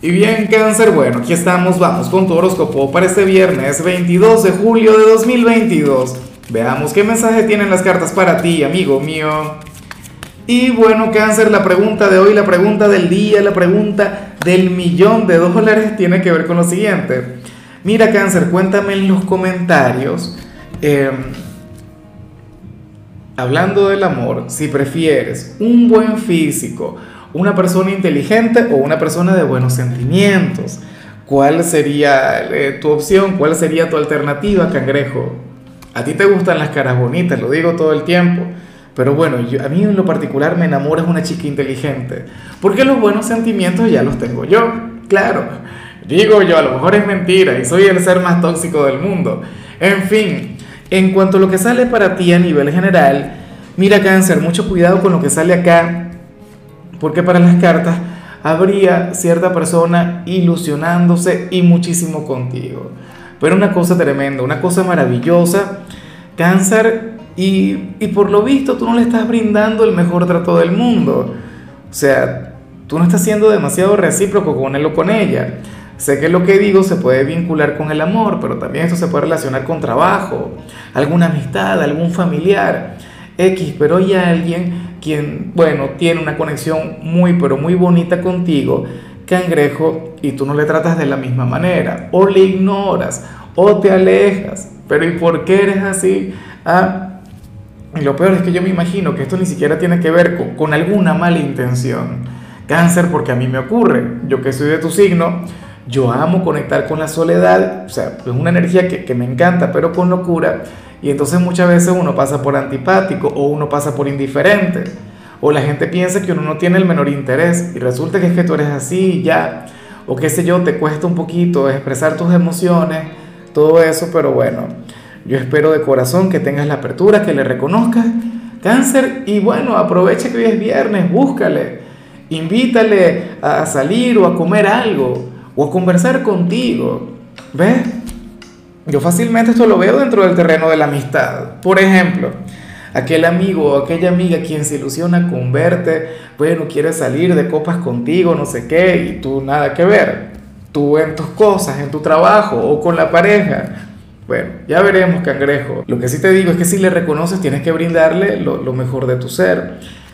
Y bien, cáncer, bueno, aquí estamos, vamos con tu horóscopo para este viernes 22 de julio de 2022. Veamos qué mensaje tienen las cartas para ti, amigo mío. Y bueno, cáncer, la pregunta de hoy, la pregunta del día, la pregunta del millón de dólares tiene que ver con lo siguiente. Mira, cáncer, cuéntame en los comentarios, em, hablando del amor, si prefieres un buen físico, una persona inteligente o una persona de buenos sentimientos. ¿Cuál sería eh, tu opción? ¿Cuál sería tu alternativa, cangrejo? A ti te gustan las caras bonitas, lo digo todo el tiempo. Pero bueno, a mí en lo particular me enamora una chica inteligente. Porque los buenos sentimientos ya los tengo yo. Claro, digo yo, a lo mejor es mentira y soy el ser más tóxico del mundo. En fin, en cuanto a lo que sale para ti a nivel general, mira cáncer, mucho cuidado con lo que sale acá porque para las cartas habría cierta persona ilusionándose y muchísimo contigo. Pero una cosa tremenda, una cosa maravillosa, cáncer, y, por lo visto tú no le estás brindando el mejor trato del mundo. O sea, tú no estás siendo demasiado recíproco con él o con ella. Sé que lo que digo se puede vincular con el amor, pero también esto se puede relacionar con trabajo, alguna amistad, algún familiar, X, pero hay alguien quien, bueno, tiene una conexión muy, pero muy bonita contigo, cangrejo, y tú no le tratas de la misma manera, o le ignoras, o te alejas, pero ¿y por qué eres así? Ah, y lo peor es que yo me imagino que esto ni siquiera tiene que ver con, con alguna mala intención. Cáncer, porque a mí me ocurre, yo que soy de tu signo, yo amo conectar con la soledad, o sea, es una energía que, que me encanta, pero con locura y entonces muchas veces uno pasa por antipático o uno pasa por indiferente. O la gente piensa que uno no tiene el menor interés y resulta que es que tú eres así ya. O qué sé yo, te cuesta un poquito expresar tus emociones, todo eso, pero bueno, yo espero de corazón que tengas la apertura, que le reconozcas cáncer y bueno, aprovecha que hoy es viernes, búscale, invítale a salir o a comer algo o a conversar contigo. ¿Ves? Yo fácilmente esto lo veo dentro del terreno de la amistad. Por ejemplo, aquel amigo o aquella amiga quien se ilusiona con verte, bueno, quiere salir de copas contigo, no sé qué, y tú nada que ver. Tú en tus cosas, en tu trabajo o con la pareja. Bueno, ya veremos, cangrejo. Lo que sí te digo es que si le reconoces, tienes que brindarle lo, lo mejor de tu ser.